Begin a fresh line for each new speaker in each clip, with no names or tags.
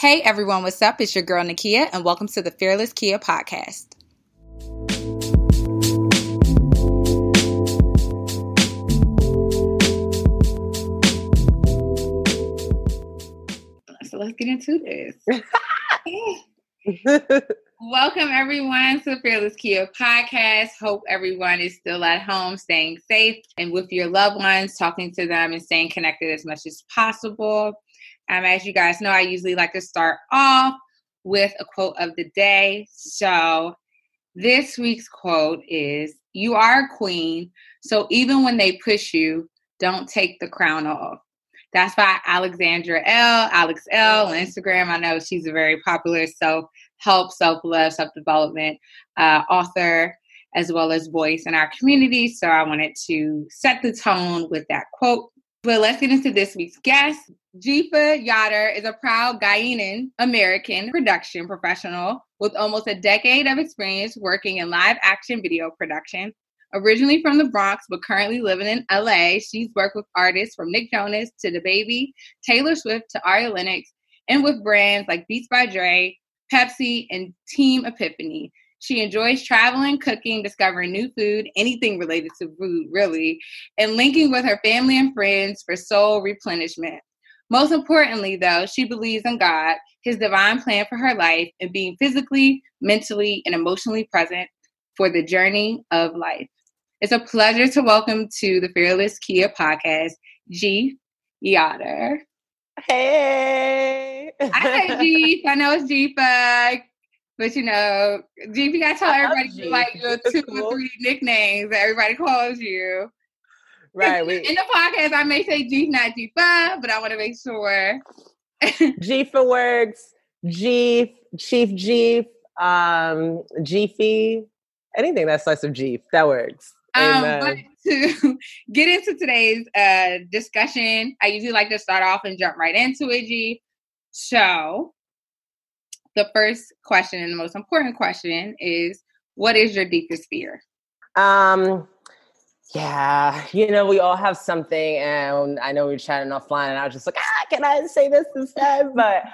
Hey everyone, what's up? It's your girl Nakia, and welcome to the Fearless Kia podcast. So let's get into this. Welcome everyone to the Fearless Kia podcast. Hope everyone is still at home, staying safe, and with your loved ones, talking to them and staying connected as much as possible. Um, as you guys know, I usually like to start off with a quote of the day. So this week's quote is You are a queen, so even when they push you, don't take the crown off. That's by Alexandra Elle. Alex Elle. on Instagram. I know she's a very popular self help, self love, self development uh, author, as well as voice in our community. So I wanted to set the tone with that quote. But let's get into this week's guest. Dzifa Yador is a proud Ghanaian American production professional with almost a decade of experience working in live action video production. Originally from the Bronx, but currently living in LA, she's worked with artists from Nick Jonas to DaBaby, Taylor Swift to Ari Lennox, and with brands like Beats by Dre, Pepsi, and Team Epiphany. She enjoys traveling, cooking, discovering new food, anything related to food, really, and linking with her family and friends for soul replenishment. Most importantly, though, she believes in God, His divine plan for her life, and being physically, mentally, and emotionally present for the journey of life. It's a pleasure to welcome to the Fearless Kia podcast, G. Yador.
Hey.
Hi, G. I know it's G Fug. But you know, G, you gotta tell everybody like your two cool. or three nicknames that everybody calls you.
Right. We,
in the podcast, I may say G, not G five, but I want to make sure.
G for works, G, Chief G, um, G anything that starts with G, that works.
Um, but to get into today's uh, discussion, I usually like to start off and jump right into it, G. So, the first question and the most important question is what is your deepest fear?
Um, yeah, you know, we all have something, and I know we are chatting offline, and I was just like, ah, can I say this instead? But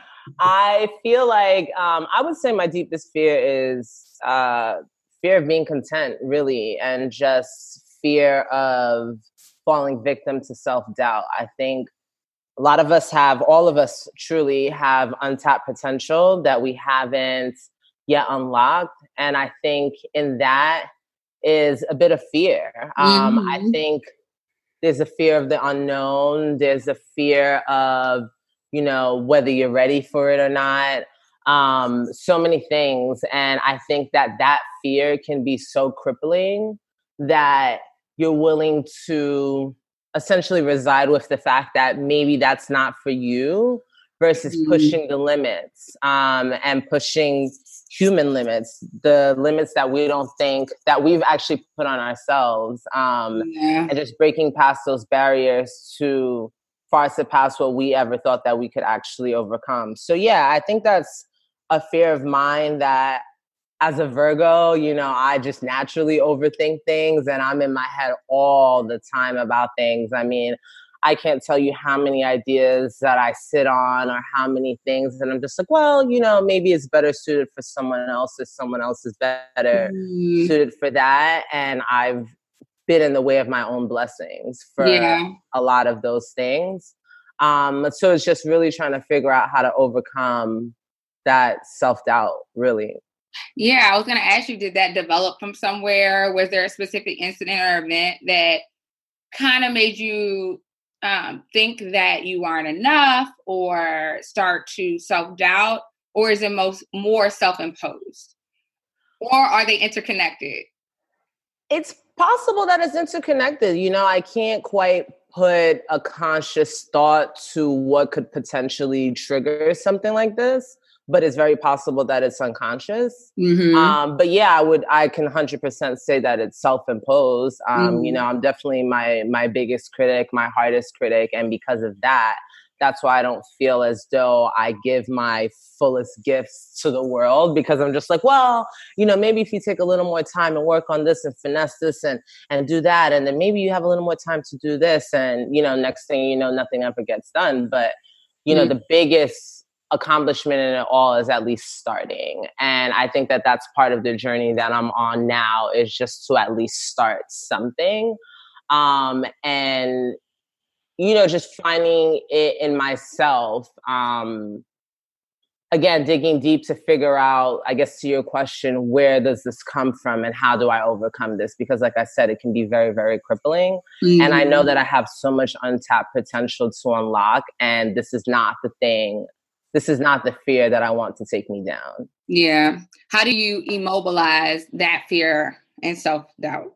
I feel like um, I would say my deepest fear is uh, fear of being content, really, and just fear of falling victim to self doubt. I think a lot of us have, all of us truly have untapped potential that we haven't yet unlocked. And I think in that, is a bit of fear. Um, mm-hmm. I think there's a fear of the unknown. There's a fear of, you know, whether you're ready for it or not. Um, so many things. And I think that that fear can be so crippling that you're willing to essentially reside with the fact that maybe that's not for you versus mm-hmm. pushing the limits um, and pushing human limits, the limits that we don't think that we've actually put on ourselves, um, yeah. and just breaking past those barriers to far surpass what we ever thought that we could actually overcome. So yeah, I think that's a fear of mine that as a Virgo, you know, I just naturally overthink things and I'm in my head all the time about things. I mean, I can't tell you how many ideas that I sit on or how many things. And I'm just like, well, you know, maybe it's better suited for someone else or someone else is better mm. suited for that. And I've been in the way of my own blessings for yeah. a lot of those things. Um, so it's just really trying to figure out how to overcome that self doubt, really.
Yeah, I was going to ask you, did that develop from somewhere? Was there a specific incident or event that kind of made you um, think that you aren't enough or start to self doubt, or is it most more self imposed, or are they interconnected?
It's possible that it's interconnected. You know, I can't quite put a conscious thought to what could potentially trigger something like this but it's very possible that it's unconscious. Mm-hmm. Um, but yeah, I would, I can hundred percent say that it's self-imposed. Um, mm-hmm. You know, I'm definitely my my biggest critic, my hardest critic, and because of that, that's why I don't feel as though I give my fullest gifts to the world because I'm just like, well, you know, maybe if you take a little more time and work on this and finesse this and and do that, and then maybe you have a little more time to do this, and you know, next thing you know, nothing ever gets done. But you know, mm-hmm. the biggest accomplishment in it all is at least starting. And I think that that's part of the journey that I'm on now is just to at least start something. Um, and, you know, just finding it in myself. Um, again, digging deep to figure out, I guess, to your question, where does this come from and how do I overcome this? Because, like I said, it can be very, very crippling. Mm-hmm. And I know that I mm-hmm. have so much untapped potential to unlock. And this is not the thing, this is not the fear that I want to take me down.
Yeah. How do you immobilize that fear and self doubt?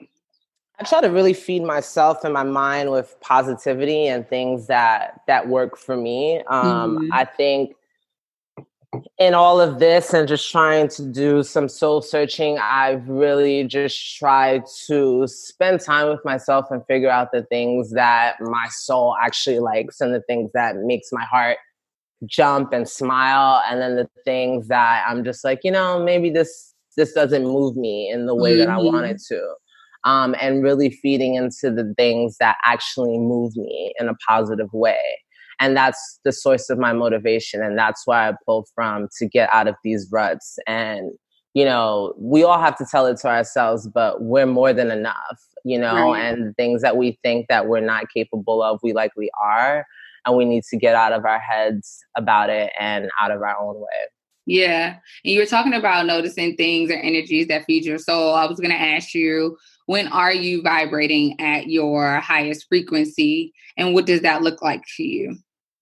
I try to really feed myself and my mind with positivity and things that that work for me. Um, mm-hmm. I think in all of this and just trying to do some soul searching, I've really just tried to spend time with myself and figure out the things that my soul actually likes and the things that makes my heart jump and smile and then the things that I'm just like, you know, maybe this this doesn't move me in the way mm-hmm. that I want it mm-hmm. to. Um, and really feeding into the things that actually move me in a positive way and that's the source of my motivation and that's why i pull from to get out of these ruts and you know we all have to tell it to ourselves but we're more than enough you know right. and things that we think that we're not capable of we likely are and we need to get out of our heads about it and out of our own way
yeah and you were talking about noticing things or energies that feed your soul i was going to ask you when are you vibrating at your highest frequency and what does that look like to you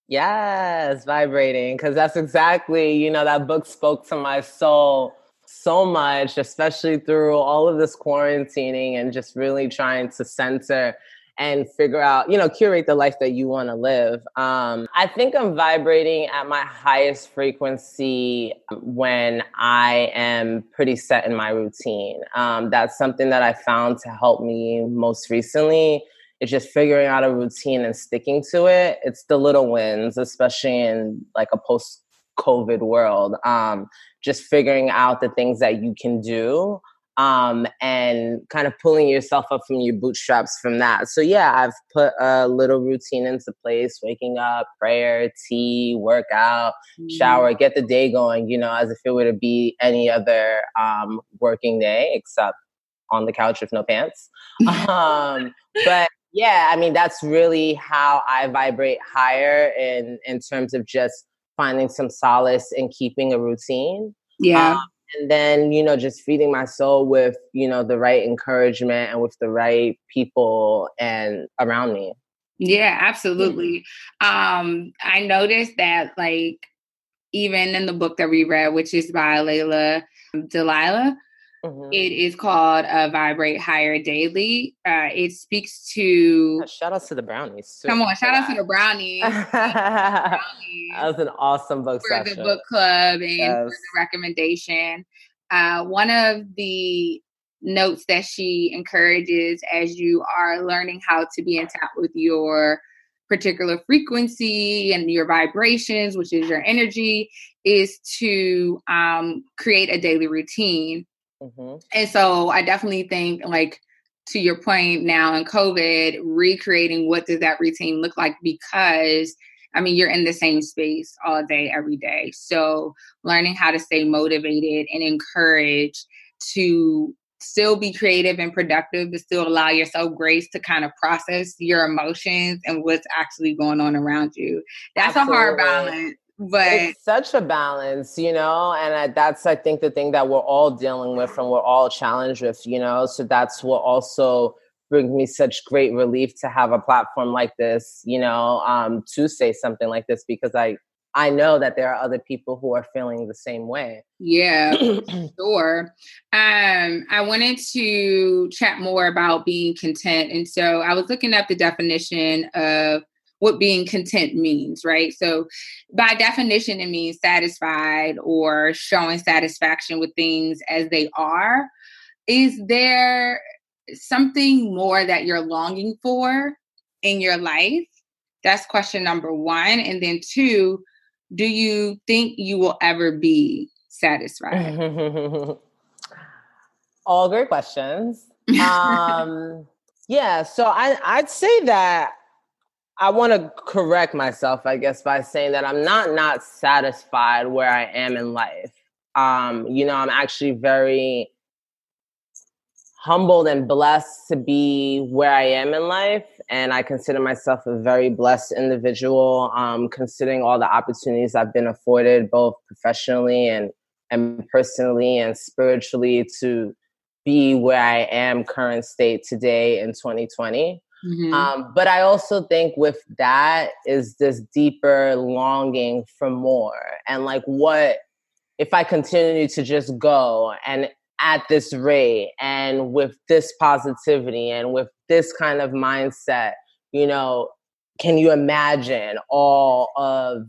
Yes, vibrating. Because that's exactly, you know, that book spoke to my soul so much, especially through all of this quarantining and just really trying to center and figure out, you know, curate the life that you want to live. Um, I think I'm vibrating at my highest frequency when I am pretty set in my routine. Um, that's something that I found to help me most recently it's just figuring out a routine and sticking to it. It's the little wins, especially in like a post COVID world. Um, just figuring out the things that you can do um, and kind of pulling yourself up from your bootstraps from that. So, yeah, I've put a little routine into place waking up, prayer, tea, workout, mm-hmm. shower, get the day going, you know, as if it were to be any other um, working day, except on the couch with no pants. um, but yeah, I mean that's really how I vibrate higher in in terms of just finding some solace in keeping a routine.
Yeah. Um,
and then you know just feeding my soul with you know the right encouragement and with the right people and around me.
Yeah absolutely. Um i noticed that like even in the book that we read which is by Lalah Delia Mm-hmm. It is called uh, Vibrate Higher Daily. Uh, it speaks to.
Shout outs to the brownies.
Too. Come on, shout out to the brownies.
that was an awesome book
for
session.
the book club and yes. for the recommendation. Uh, one of the notes that she encourages as you are learning how to be in tap with your particular frequency and your vibrations, which is your energy, is to um, create a daily routine. Mm-hmm. And so I definitely think like to your point now in COVID, recreating what does that routine look like because I mean you're in the same space all day, every day. So learning how to stay motivated and encouraged to still be creative and productive, but still allow yourself grace to kind of process your emotions and what's actually going on around you. That's Absolutely. a hard balance but
it's such a balance you know and I, that's i think the thing that we're all dealing with and we're all challenged with you know so that's what also brings me such great relief to have a platform like this you know um, to say something like this because i i know that there are other people who are feeling the same way.
Yeah sure. Um i wanted to chat more about being content and so i was looking up the definition of what being content means, right? So, by definition, it means satisfied or showing satisfaction with things as they are. Is there something more that you're longing for in your life? That's question number one. And then, two, do you think you will ever be satisfied?
All great questions. Um, yeah, so I, I'd say that I want to correct myself, I guess, by saying that I'm not not satisfied where I am in life. Um, you know, I'm actually very humbled and blessed to be where I am in life. And I consider myself a very blessed individual, um, considering all the opportunities I've been afforded, both professionally and, and personally and spiritually, to be where I am current state today in 2020. Mm-hmm. Um, but I also think with that is this deeper longing for more. And like, what if I continue to just go and at this rate and with this positivity and with this kind of mindset, you know, can you imagine all of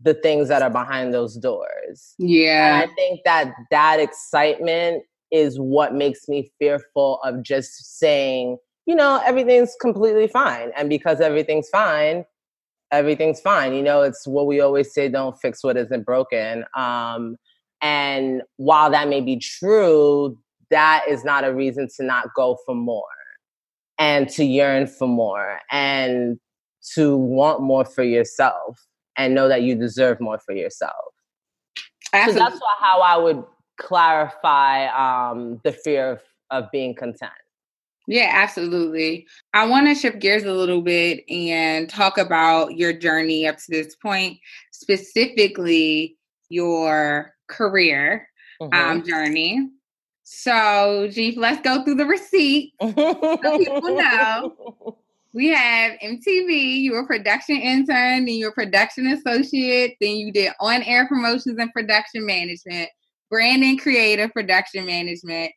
the things that are behind those doors?
Yeah.
And I think that that excitement is what makes me fearful of just saying, you know, everything's completely fine. And because everything's fine, everything's fine. You know, it's what we always say don't fix what isn't broken. Um, and while that may be true, that is not a reason to not go for more and to yearn for more and to want more for yourself and know that you deserve more for yourself. Absolutely. So that's how I would clarify um, the fear of, of being content.
Yeah, absolutely. I want to shift gears a little bit and talk about your journey up to this point, specifically your career mm-hmm. um, journey. So, Jeep, let's go through the receipt so people know. We have MTV, you were production intern, then you were production associate, then you did on air promotions and production management, brand and creative production management,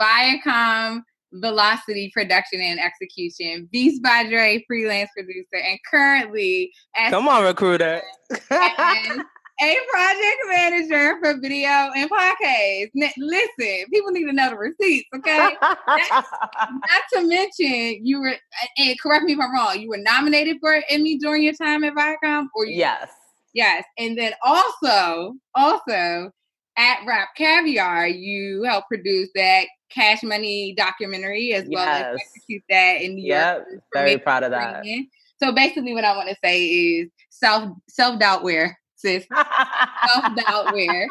Viacom, Velocity production and execution, Beats by Dre freelance producer, and currently
come on recruiter
a project manager for video and podcast. listen, people need to know the receipts, okay? not, not to mention, you were, and correct me if I'm wrong, you were nominated for an Emmy during your time at Viacom, or
you, yes,
yes, and then also, also at Rap Caviar, you helped produce that Cash Money documentary as well as execute that in New
yep. York. Very proud of that.
So basically, what I want to say is self self doubt where sis. Self doubt where.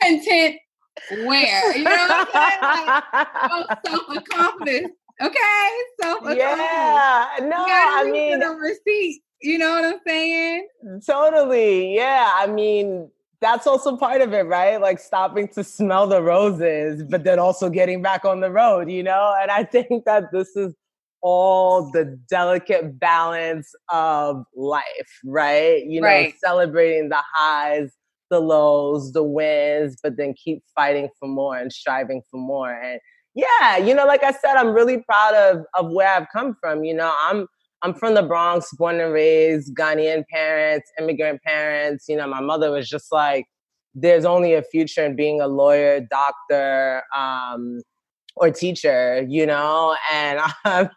Content where. You know what I'm saying? Like, oh, self confidence. Okay? Self
Yeah. No, I mean
the receipt. You know what I'm saying?
Totally. Yeah. I mean, that's also part of it, right? Like stopping to smell the roses, but then also getting back on the road, you know? And I think that this is all the delicate balance of life, right? You know, right. celebrating the highs, the lows, the wins, but then keep fighting for more and striving for more. And yeah, you know, like I said, I'm really proud of of where I've come from. You know, I'm I'm from the Bronx, born and raised, Ghanaian parents, immigrant parents. You know, my mother was just like, there's only a future in being a lawyer, doctor, um, or teacher, you know, and um,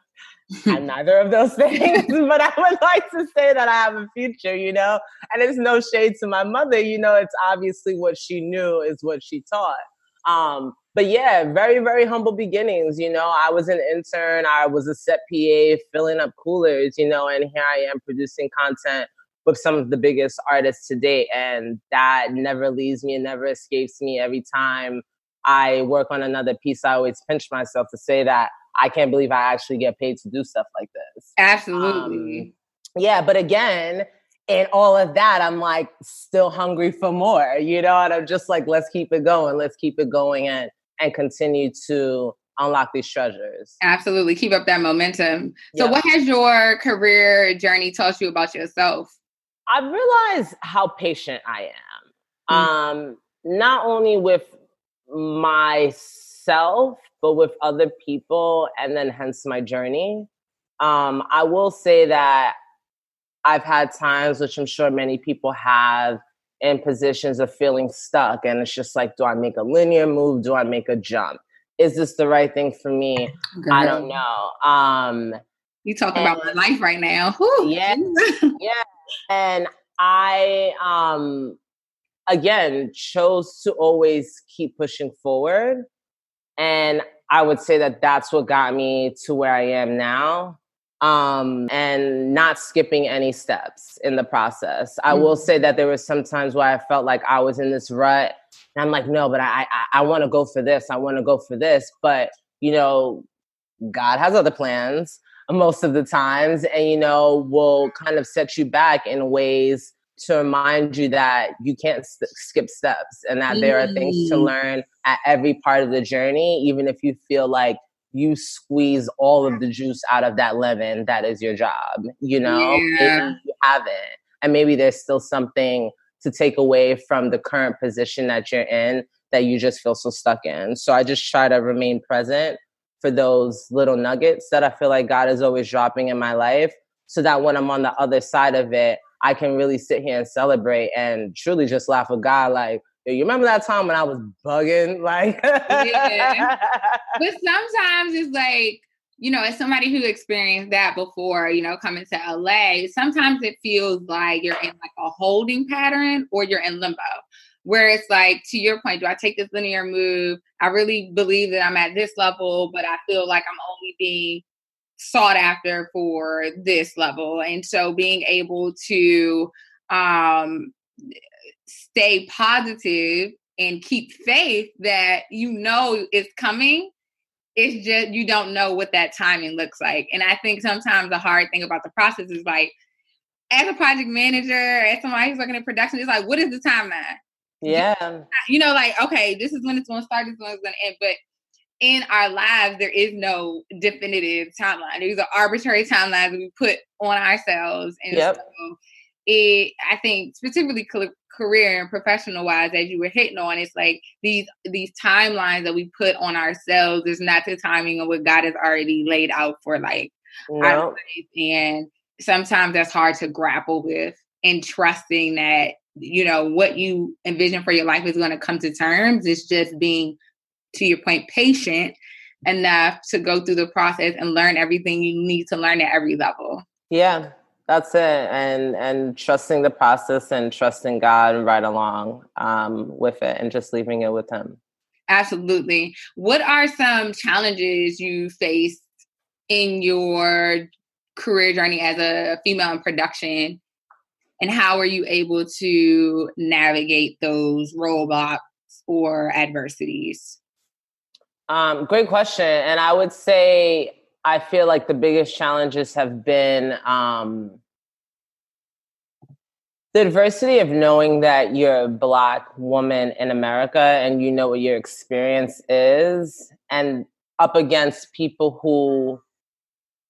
I'm neither of those things, but I would like to say that I have a future, you know? And it's no shade to my mother, you know, it's obviously what she knew is what she taught. Um, but yeah, very, very humble beginnings. You know, I was an intern, I was a set PA filling up coolers, you know, and here I am producing content with some of the biggest artists to date. And that never leaves me and never escapes me. Every time I work on another piece, I always pinch myself to say that I can't believe I actually get paid to do stuff like this.
Absolutely. Um,
yeah, but again, in all of that, I'm like still hungry for more, you know, and I'm just like, let's keep it going, let's keep it going and and continue to unlock these treasures.
Absolutely. Keep up that momentum. So what has your career journey taught you about yourself?
I've realized how patient I am. Mm-hmm. Um, not only with myself, but with other people, and then hence my journey. Um, I will say that I've had times, which I'm sure many people have, in positions of feeling stuck. And it's just like, do I make a linear move? Do I make a jump? Is this the right thing for me? Girl. I don't know. Um,
you talking about my life right now. Whew.
Yeah. yeah. And I um again chose to always keep pushing forward. And I would say that that's what got me to where I am now. Um, and not skipping any steps in the process. I will say that there were some times where I felt like I was in this rut, and I'm like, no, but I I, I want to go for this. I want to go for this, but you know, God has other plans most of the times, and you know, will kind of set you back in ways to remind you that you can't st- skip steps and that mm. there are things to mm. learn at every part of the journey, even if you feel like you squeeze all of the juice out of that lemon that is your job you know yeah. maybe you haven't and maybe there's still something to take away from the current position that you're in that you just feel so stuck in so i just try to remain present for those little nuggets that i feel like god is always dropping in my life so that when i'm on the other side of it i can really sit here and celebrate and truly just laugh with god like you remember that time when I was bugging? Like, yeah.
but sometimes it's like, you know, as somebody who experienced that before, you know, coming to LA, sometimes it feels like you're in like a holding pattern or you're in limbo. Where it's like, to your point, do I take this linear move? I really believe that I'm at this level, but I feel like I'm only being sought after for this level. And so being able to um stay positive and keep faith that you know is coming. It's just you don't know what that timing looks like. And i think sometimes the hard thing about the process is like as a project manager as somebody who's working in production it's like what is the timeline?
Yeah.
you know like okay this is when it's going to start this is when it's going to end. But in our lives there is no definitive timeline. These are arbitrary timelines that we put on ourselves. And yep. so it i think specifically career and professional wise as you were hitting on it's like these these timelines that we put on ourselves is not the timing of what god has already laid out for like our life. and sometimes that's hard to grapple with and trusting that you know what you envision for your life is going to come to terms. It's just being to your point patient enough to go through the process and learn everything you need to learn at every level.
Yeah that's it and and trusting the process and trusting god right along um, with it and just leaving it with him.
Absolutely. What are some challenges you faced in your career journey as a female in production? And how are you able to navigate those roadblocks or adversities?
Um, great question and i would say I feel like the biggest challenges have been um, the adversity of knowing that you're a black woman in America and you know what your experience is, and up against people who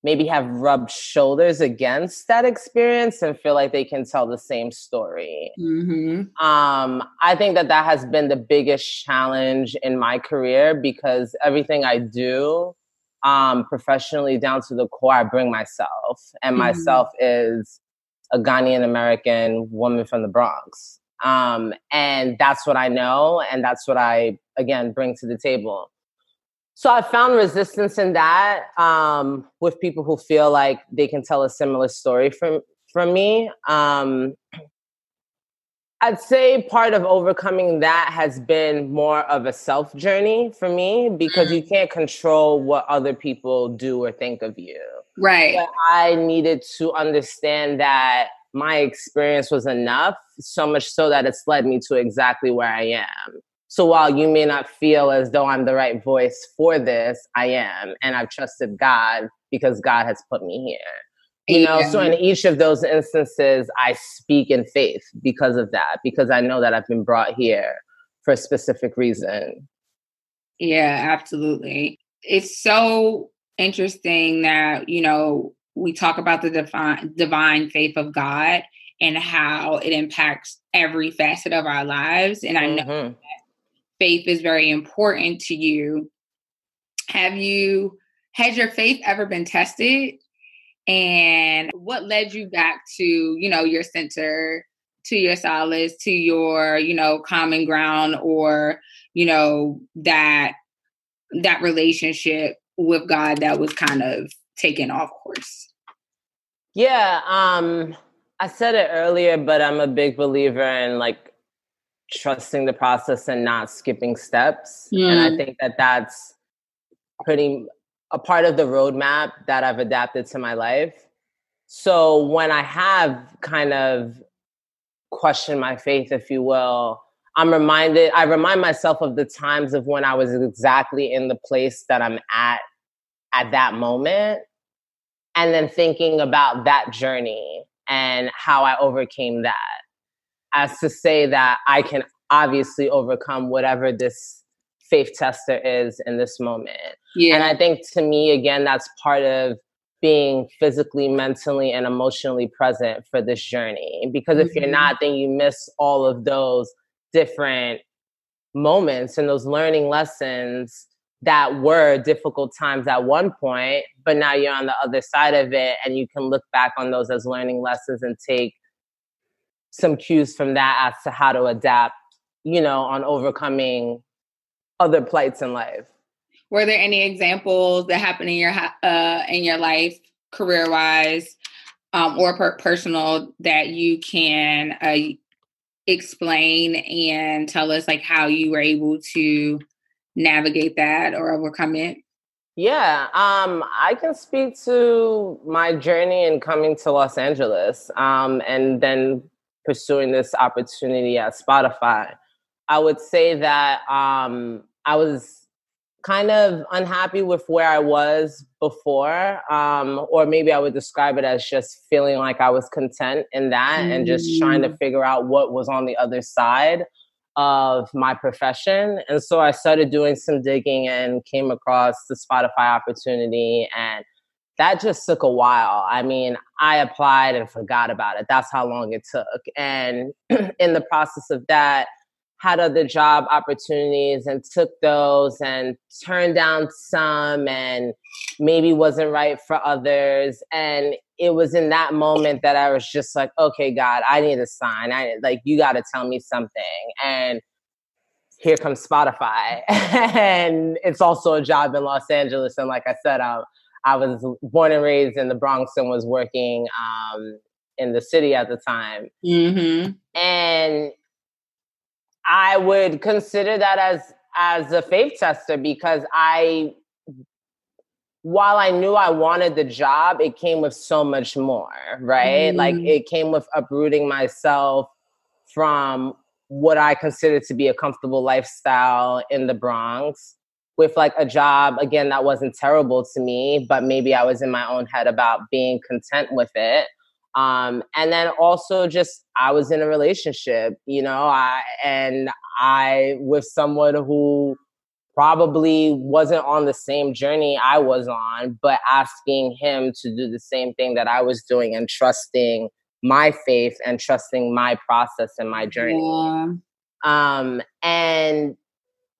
maybe have rubbed shoulders against that experience and feel like they can tell the same story. Mm-hmm. Um, I think that that has been the biggest challenge in my career because everything I do um, professionally down to the core, I bring myself, and mm-hmm. myself is a Ghanaian American woman from the Bronx. Um, and that's what I know, and that's what I again bring to the table. So I found resistance in that um, with people who feel like they can tell a similar story from from me. Um, I'd say part of overcoming that has been more of a self journey for me because you mm. can't control what other people do or think of you.
Right. But
I needed to understand that my experience was enough, so much so that it's led me to exactly where I am. So while you may not feel as though I'm the right voice for this, I am. And I've trusted God because God has put me here. You know, so in each of those instances, I speak in faith because of that, because I know that I've been brought here for a specific reason.
Yeah, absolutely. It's so interesting that, you know, we talk about the divine divine faith of God and how it impacts every facet of our lives. And I know mm-hmm. faith is very important to you. Have you has your faith ever been tested? And what led you back to you know your center to your solace to your you know common ground or you know that that relationship with god that was kind of taken off course
yeah um i said it earlier but i'm a big believer in like trusting the process and not skipping steps mm. and i mm. think that that's pretty a part of the roadmap that I've adapted to my life. So when I have kind of questioned my faith, if you will, I'm reminded, I remind myself of the times of when I was exactly in the place that I'm at at that moment. And then thinking about that journey and how I overcame that. As to say that I can obviously overcome whatever this faith tester is in this moment. Yeah. And I think to me, again, that's part of being physically, mentally, and emotionally present for this journey. Because if mm-hmm. you're not, then you miss all of those different moments and those learning lessons that were difficult times at one point, but now you're on the other side of it and you can look back on those as learning lessons and take some cues from that as to how to adapt, you know, on overcoming other plights in life.
Were there any examples that happened in your uh, in your life, career wise, um, or per- personal, that you can uh, explain and tell us like how you were able to navigate that or overcome it?
Yeah, um, I can speak to my journey in coming to Los Angeles um, and then pursuing this opportunity at Spotify. I would say that um, I was kind of unhappy with where I was before, um, or maybe I would describe it as just feeling like I was content in that mm-hmm. and just trying to mm. figure out what was on the other side of my profession. And so I started doing some digging and came across the Spotify opportunity and that just took a while. I mean, I applied and forgot about it. That's how long it took. And in the process of that, had other job opportunities and took those and turned down some and maybe wasn't right for others. And it was in that moment that I was just like okay god I need a sign. I like you got to tell me something. And here comes Spotify. And it's also a job in Los Angeles. And like I said I, I was born and raised in the Bronx and was working um, in the city at the time. Mm-hmm. and I would consider that as as a faith tester because I while I knew I wanted the job, it came with so much more, right? Mm. Like it came with uprooting myself from what I considered to be a comfortable lifestyle in the Bronx with like a job again that wasn't terrible to me, but maybe I was in my own head about being content with it. Um, and then also just I was in a relationship, you know, I and I with someone who probably wasn't on the same journey I was on, but asking him to do the same thing that I was doing and trusting my faith and trusting my process and my journey. Yeah. Um, and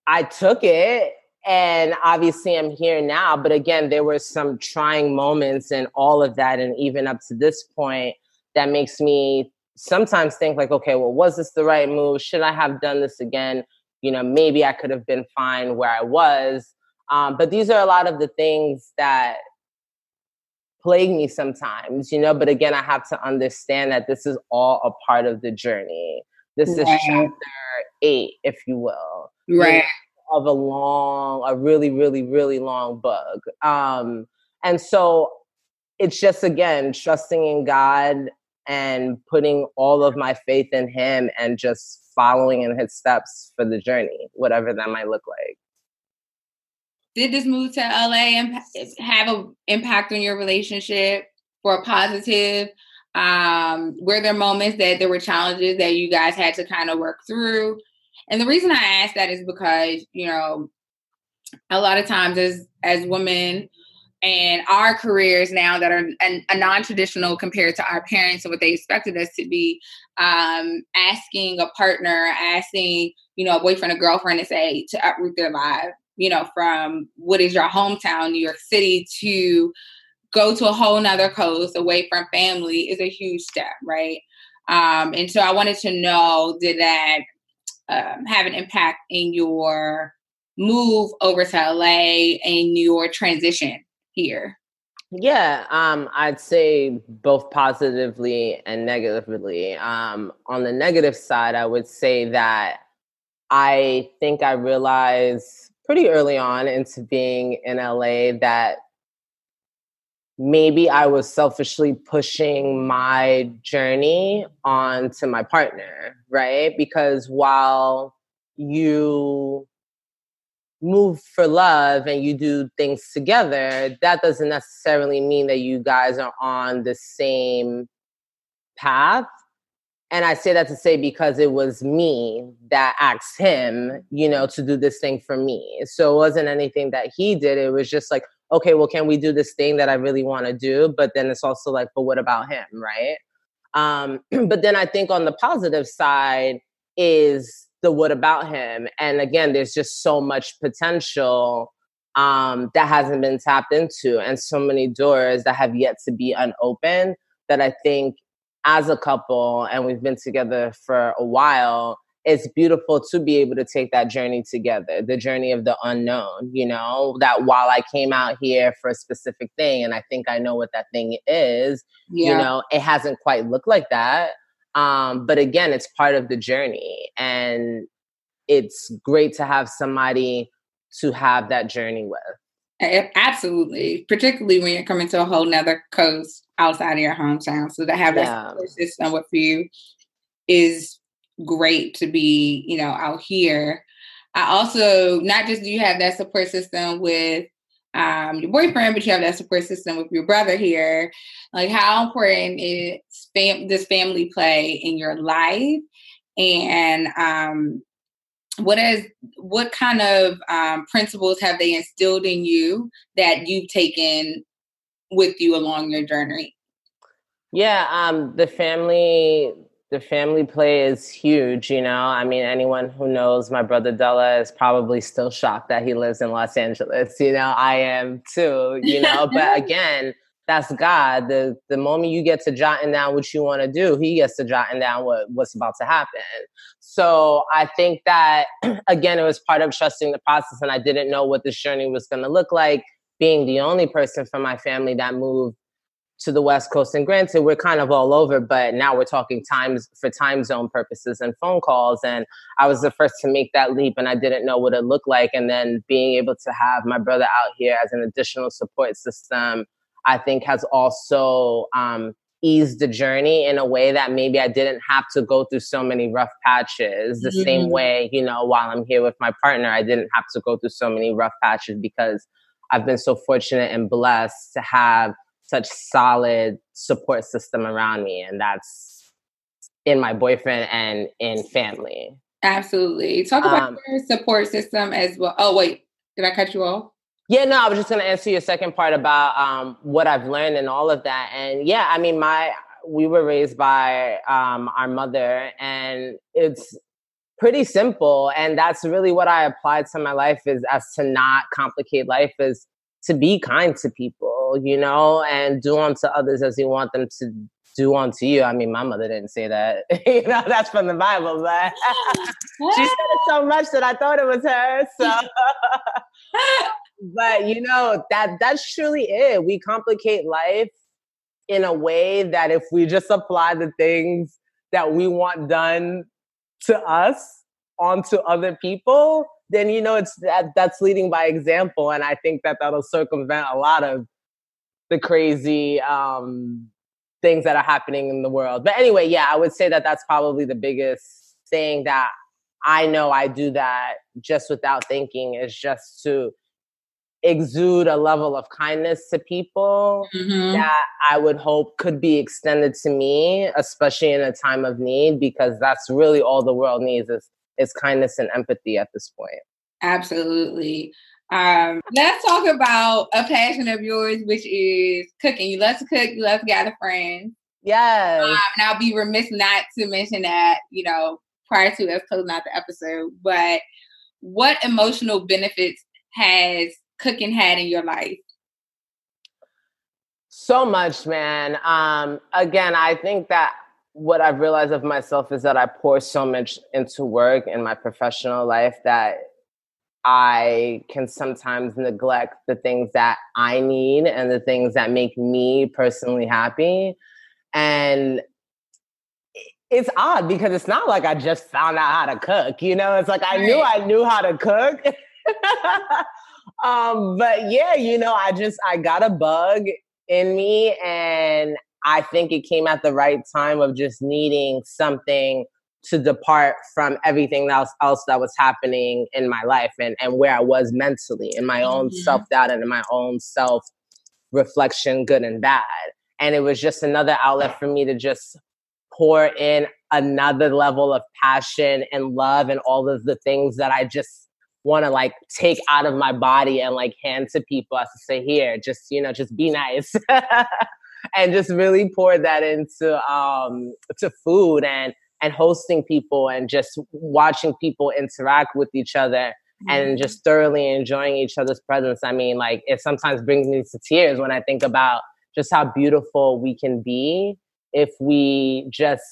I took it and obviously i'm here now but again there were some trying moments and all of that. And even up to this point that makes me sometimes think like okay well was this the right move? Should i have done this again? You know maybe i could have been fine where i was. Um, but these are a lot of the things that plague me sometimes you know? But again i have to understand that this is all a part of the journey. This right. is chapter eight if you will.
Right
of a long, a really, really, really long bug. Um, and so it's just again trusting in God and putting all of my faith in Him and just following in His steps for the journey, whatever that might look like.
Did this move to LA have an impact on your relationship for a positive? Um, were there moments that there were challenges that you guys had to kind of work through? And the reason I ask that is because, you know, a lot of times as as women and our careers now that are an, a non-traditional compared to our parents and what they expected us to be um, asking a partner asking you know a boyfriend or girlfriend to say to uproot their life you know from what is your hometown new york city to go to a whole nother coast away from family is a huge step right? Um, and so i wanted to know did that um, have an impact in your move over to LA and your transition here?
Yeah, um, I'd say both positively and negatively. Um, on the negative side, I would say that I think I realized pretty early on into being in LA that maybe I was selfishly pushing my journey onto my partner, right? Because while you move for love and you do things together, that doesn't necessarily mean that you guys are on the same path. And I say that to say because it was me that asked him, you know, to do this thing for me. So it wasn't anything that he did. It was just like, okay, well, can we do this thing that I really want to do? But then it's also like, but what about him, right? Um, but then I think on the positive side is the what about him. And again, there's just so much potential um, that hasn't been tapped into and so many doors that have yet to be unopened that I think as a couple, and we've been together for a while, it's beautiful to be able to take that journey together, the journey of the unknown, you know, that while I came out here for a specific thing and I think I know what that thing is, yeah. you know, it hasn't quite looked like that. Um, but again, it's part of the journey and it's great to have somebody to have that journey with.
Absolutely, particularly when you're coming to a whole nother coast outside of your hometown. So to have yeah. that system with you is great to be, you know, out here. I also not just do you have that support system with um, your boyfriend, but you have that support system with your brother here. Like, how important is fam- this family play in your life? And um, what is what kind of um, principles have they instilled in you that you've taken with you along your journey?
Yeah, um, the family the family play is huge, you know. I mean, anyone who knows my brother Della is probably still shocked that he lives in Los Angeles. You know, I am too, you know. but again, that's God. The the moment you get to jotting down what you want to do, he gets to jotting down what, what's about to happen. So I think that again, it was part of trusting the process, and I didn't know what this journey was going to look like. Being the only person from my family that moved to the West Coast. And granted, we're kind of all over, but now we're talking times for time zone purposes and phone calls. And I was the first to make that leap and I didn't know what it looked like. And then being able to have my brother out here as an additional support system, I think has also um, eased the journey in a way that maybe I didn't have to go through so many rough patches. The mm-hmm. same way, you know, while I'm here with my partner, I didn't have to go through so many rough patches because I've been so fortunate and blessed to have such solid support system around me and that's in my boyfriend and in family.
Absolutely. Talk about um, your support system as well. Oh wait did i cut you off?
Yeah no i was just going to answer your second part about um, what i've learned and all of that and yeah i mean my we were raised by um, our mother and it's pretty simple and that's really what i applied to my life is as to not complicate life is to be kind to people you know, and do unto others as you want them to do unto you. I mean, my mother didn't say that. you know, that's from the Bible, but she said it so much that I thought it was her. So but you know, that that's truly it. We complicate life in a way that if we just apply the things that we want done to us onto other people, then you know it's that that's leading by example and i think that that'll circumvent a lot of the crazy um, things that are happening in the world. But anyway, yeah, I would say that that's probably the biggest thing that I know I do that just without thinking is just to exude a level of kindness to people mm-hmm. that I would hope could be extended to me, especially in a time of need, because that's really all the world needs is is kindness and empathy at this point.
Absolutely. Um, let's talk about a passion of yours, which is cooking. You love to cook, you love to gather friends.
Yes.
Um, and I'll be remiss not to mention that, you know, prior to us closing out the episode, but what emotional benefits has cooking had in your life?
So much, man. Um, again, I think that what I've realized of myself is that I pour so much into work in my professional life that I can sometimes neglect the things that I need and the things that make me personally happy. And it's odd because it's not like I just found out how to cook, you know? It's like I knew I knew how to cook. um, but yeah, you know, I just I got a bug in me and I think it came at the right time of just needing something to depart from everything else else that was happening in my life and, and where I was mentally in my own mm-hmm. self doubt and in my own self reflection, good and bad. And it was just another outlet for me to just pour in another level of passion and love and all of the things that I just want to like take out of my body and like hand to people as to say, here, just, you know, just be nice. and just really pour that into um to food and and hosting people and just watching people interact with each other mm-hmm. and just thoroughly enjoying each other's presence. I mean, like it sometimes brings me to tears when I think about just how beautiful we can be if we just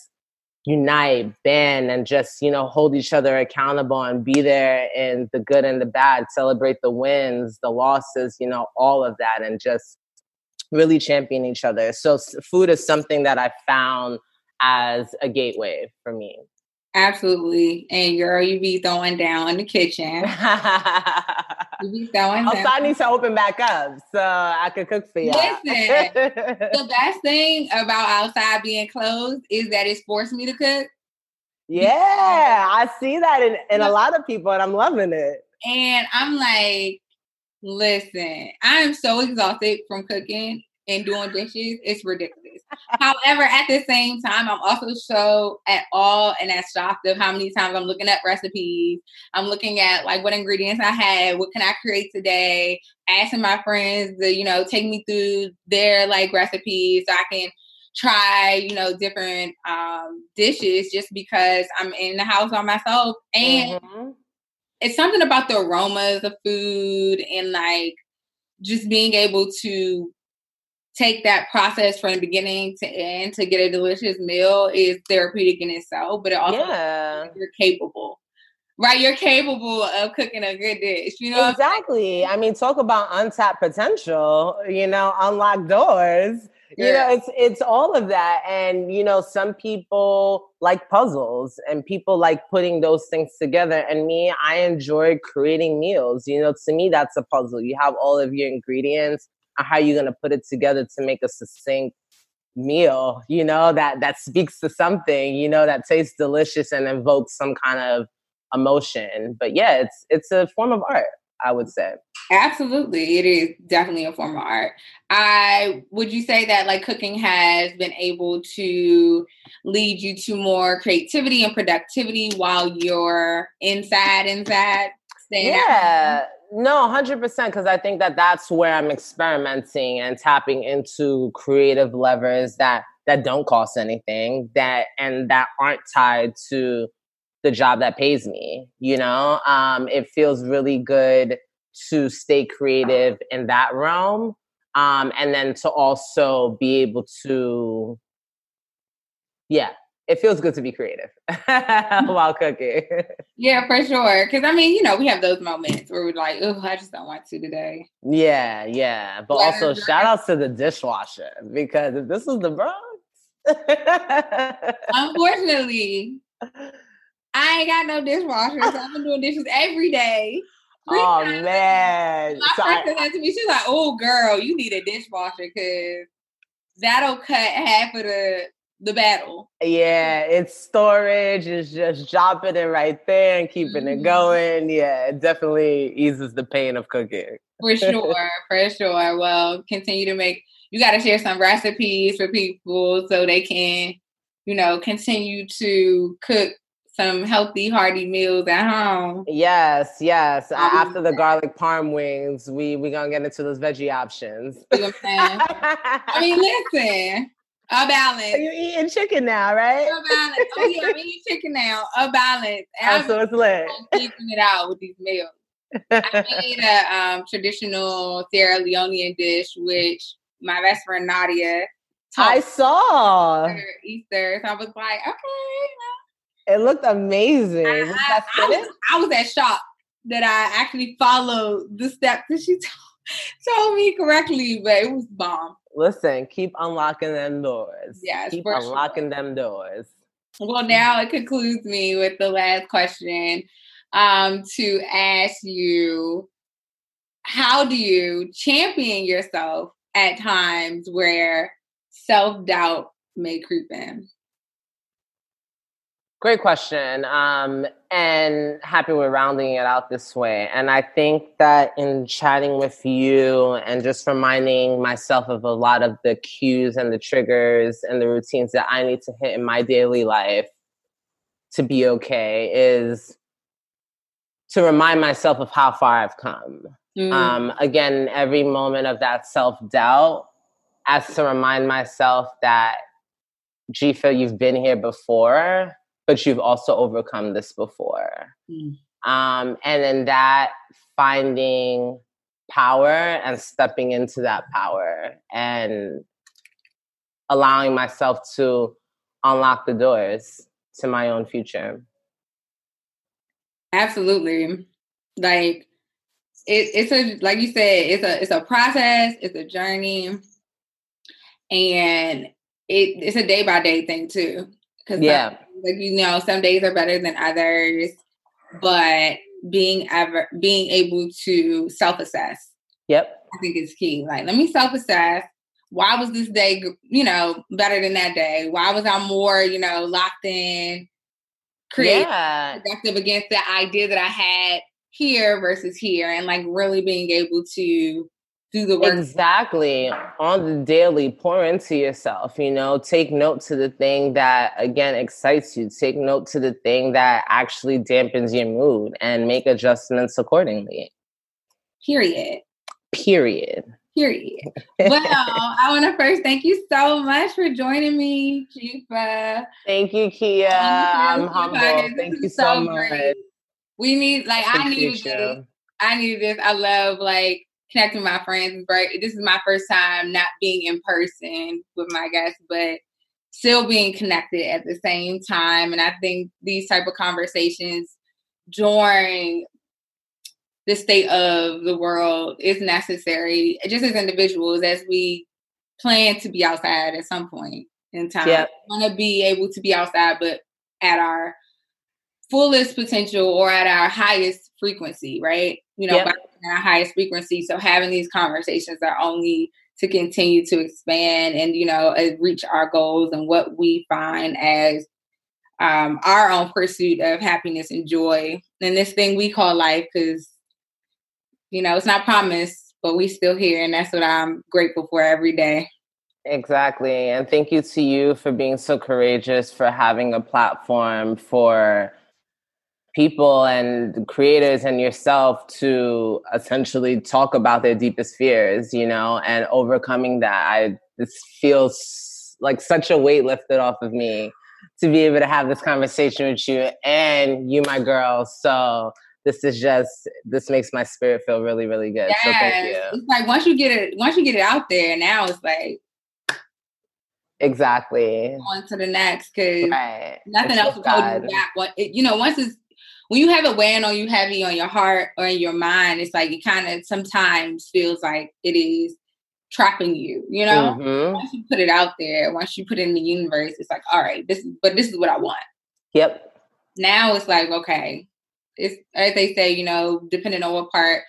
unite, band, and just, you know, hold each other accountable and be there in the good and the bad, celebrate the wins, the losses, you know, all of that, and just really champion each other. So food is something that I found as a gateway for me.
Absolutely. And girl, you be throwing down in the kitchen.
you be throwing also, down. I need to open back up so I can cook for you. Listen,
the best thing about outside being closed is that it's forced me to cook.
Yeah, I see that in, in a lot of people and I'm loving it.
And I'm like, listen, I'm so exhausted from cooking and doing dishes. It's ridiculous. However, at the same time, I'm also so at all and as shocked of how many times I'm looking up recipes. I'm looking at like what ingredients I had, what can I create today, asking my friends to, you know, take me through their like recipes so I can try, you know, different um dishes just because I'm in the house by myself. And mm-hmm. It's something about the aromas of food and like just being able to take that process from beginning to end to get a delicious meal is therapeutic in itself, but it also yeah. you're capable. Right, you're capable of cooking a good dish. You know
exactly. I mean, talk about untapped potential. You know, unlock doors. Yeah. You know, it's it's all of that, and you know, some people like puzzles, and people like putting those things together. And me, I enjoy creating meals. You know, to me, that's a puzzle. You have all of your ingredients and how you're going to put it together to make a succinct meal you know that that speaks to something you know that tastes delicious and evokes some kind of emotion but yeah it's it's a form of art i would say
absolutely it is definitely a form of art. I would you say that like cooking has been able to lead you to more creativity and productivity while you're inside inside
yeah. No, 100% because I think that that's where I'm experimenting and tapping into creative levers that that don't cost anything that and that aren't tied to the job that pays me, you know? Um it feels really good to stay creative in that realm um and then to also be able to yeah, it feels good to be creative while cooking.
yeah, for sure. Because I mean, you know, we have those moments where we're like, "Oh, I just don't want to today."
Yeah, yeah. But also, shout out to the dishwasher because if this was the Bronx,
unfortunately, I ain't got no dishwasher, so I've been doing dishes every day.
Oh man!
My so friend said that to me. She's like, "Oh, girl, you need a dishwasher because that'll cut half of the the battle.
Yeah, it's storage, it's just dropping it right there and keeping mm-hmm. it going. Yeah, it definitely eases the pain of cooking.
For sure, for sure. Well, continue to make you got to share some recipes for people so they can, you know, continue to cook some healthy, hearty meals at home.
Yes, yes. Um, After the garlic parm wings, we we gonna get into those veggie options.
I mean, listen, a balance.
You're eating chicken now, right?
A balance. Oh yeah, I'm eating chicken now. A balance.
And oh, so it's lit.
Keeping it out with these meals. I made a um, traditional Sierra Leonean dish, which my best friend Nadia.
I saw
Easter, so I was like, okay.
It looked amazing. I,
was, I, I, was, I was at shock that I actually followed the steps that she told, told me correctly, but it was bomb.
Listen, keep unlocking them doors.
Yes,
keep unlocking sure. them doors.
Well, now it concludes me with the last question. um, to ask you how do you champion yourself at times where self doubt may creep in?
Great question. Um, and happy we're rounding it out this way. And I think that in chatting with you and just reminding myself of a lot of the cues and the triggers and the routines that I need to hit in my daily life to be okay is to remind myself of how far I've come. Mm. Um, again, every moment of that self doubt as to remind myself that, Dzifa, you've been here before but you've also overcome this before. Mm. Um, and then that finding power and stepping into that power and allowing myself to unlock the doors to my own future.
Absolutely. Like it, it's a like you said, it's a it's a process, it's a journey, and it, it's a day by day thing too.
Cause yeah,
like you know, some days are better than others, but being ever being able to self assess.
Yep,
I think is key. Like, let me self assess. Why was this day, you know, better than that day? Why was I more, you know, locked in, creative, yeah. productive against the idea that I had here versus here, and like really being able to do the work.
Exactly. On the daily, pour into yourself, you know, take note to the thing that again excites you. Take note to the thing that actually dampens your mood and make adjustments accordingly.
Period.
Period.
Period. well, I want to first thank you so much for joining me, Dzifa.
Thank you, Kia. I'm humble. Thank you so, so much.
We need like I needed this. I needed this. I love like connecting with my friends. Right, this is my first time not being in person with my guests, but still being connected at the same time. And I think these type of conversations during the state of the world is necessary, just as individuals, as we plan to be outside at some point in time. Yep. Want to be able to be outside, but at our fullest potential or at our highest frequency, right? You know, yep our highest frequency. So having these conversations are only to continue to expand and you know reach our goals and what we find as um, our own pursuit of happiness and joy and this thing we call life because you know it's not promised but we still here and that's what i'm grateful for every day
exactly and thank you to you for being so courageous for having a platform for people and creators and yourself to essentially talk about their deepest fears, you know, and overcoming that. I this feels like such a weight lifted off of me to be able to have this conversation with you and you, my girl. So this is just this makes my spirit feel really, really good. Yes. So thank you.
It's like once you get it, once you get it out there, now it's like
exactly
on to the next because right. nothing it's else will hold you back. What you know, once it's when you have it weighing on you heavy on your heart or in your mind, it's like it kind of sometimes feels like it is trapping you, you know? Mm-hmm. Once you put it out there, once you put it in the universe, it's like, all right, this is but this is what I want.
Yep.
Now it's like, okay, it's as they say, you know, depending on what part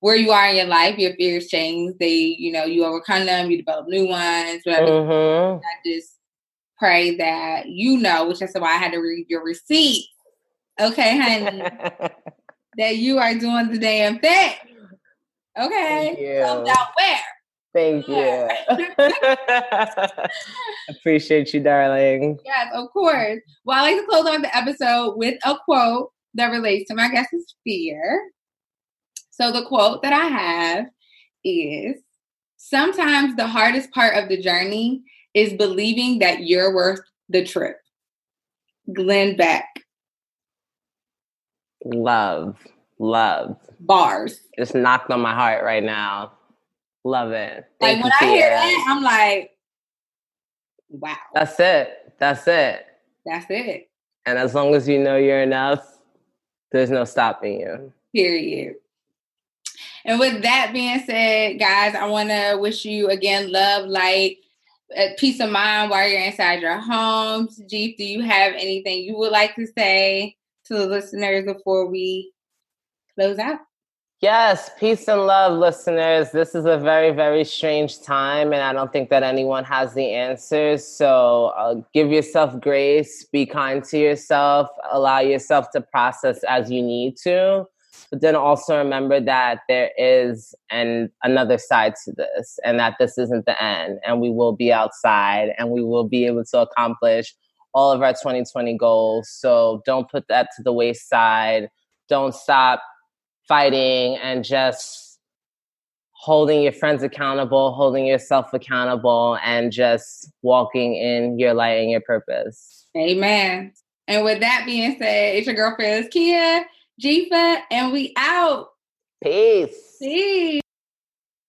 where you are in your life, your fears change. They, you know, you overcome them, you develop new ones. Whatever. Mm-hmm. I just pray that you know, which is why I had to read your receipt Okay, honey. that you are doing the damn thing. Okay. Self doubt where?
Thank you. Appreciate you, darling.
Yes, of course. Well, I like to close off the episode with a quote that relates to my guest's fear. So the quote that I have is sometimes the hardest part of the journey is believing that you're worth the trip. Glenn Beck.
Love, love.
Bars.
Just knocked on my heart right now. Love it.
Thank like when I hear that, I'm like, wow.
That's it. That's it.
That's it.
And as long as you know you're enough, there's no stopping you.
Period. And with that being said, guys, I want to wish you again love, light, uh, peace of mind while you're inside your homes. Jeep, do you have anything you would like to say to the listeners before we close out?
Yes, peace and love, listeners. This is a very, very strange time, and I don't think that anyone has the answers. So uh, give yourself grace, be kind to yourself, allow yourself to process as you need to. But then also remember that there is an another side to this, and that this isn't the end, and we will be outside, and we will be able to accomplish all of our 2020 goals. So don't put that to the wayside. Don't stop fighting and just holding your friends accountable, holding yourself accountable, and just walking in your light and your purpose.
Amen. And with that being said, it's your girlfriend Kia, Dzifa, and we out.
Peace.
Peace.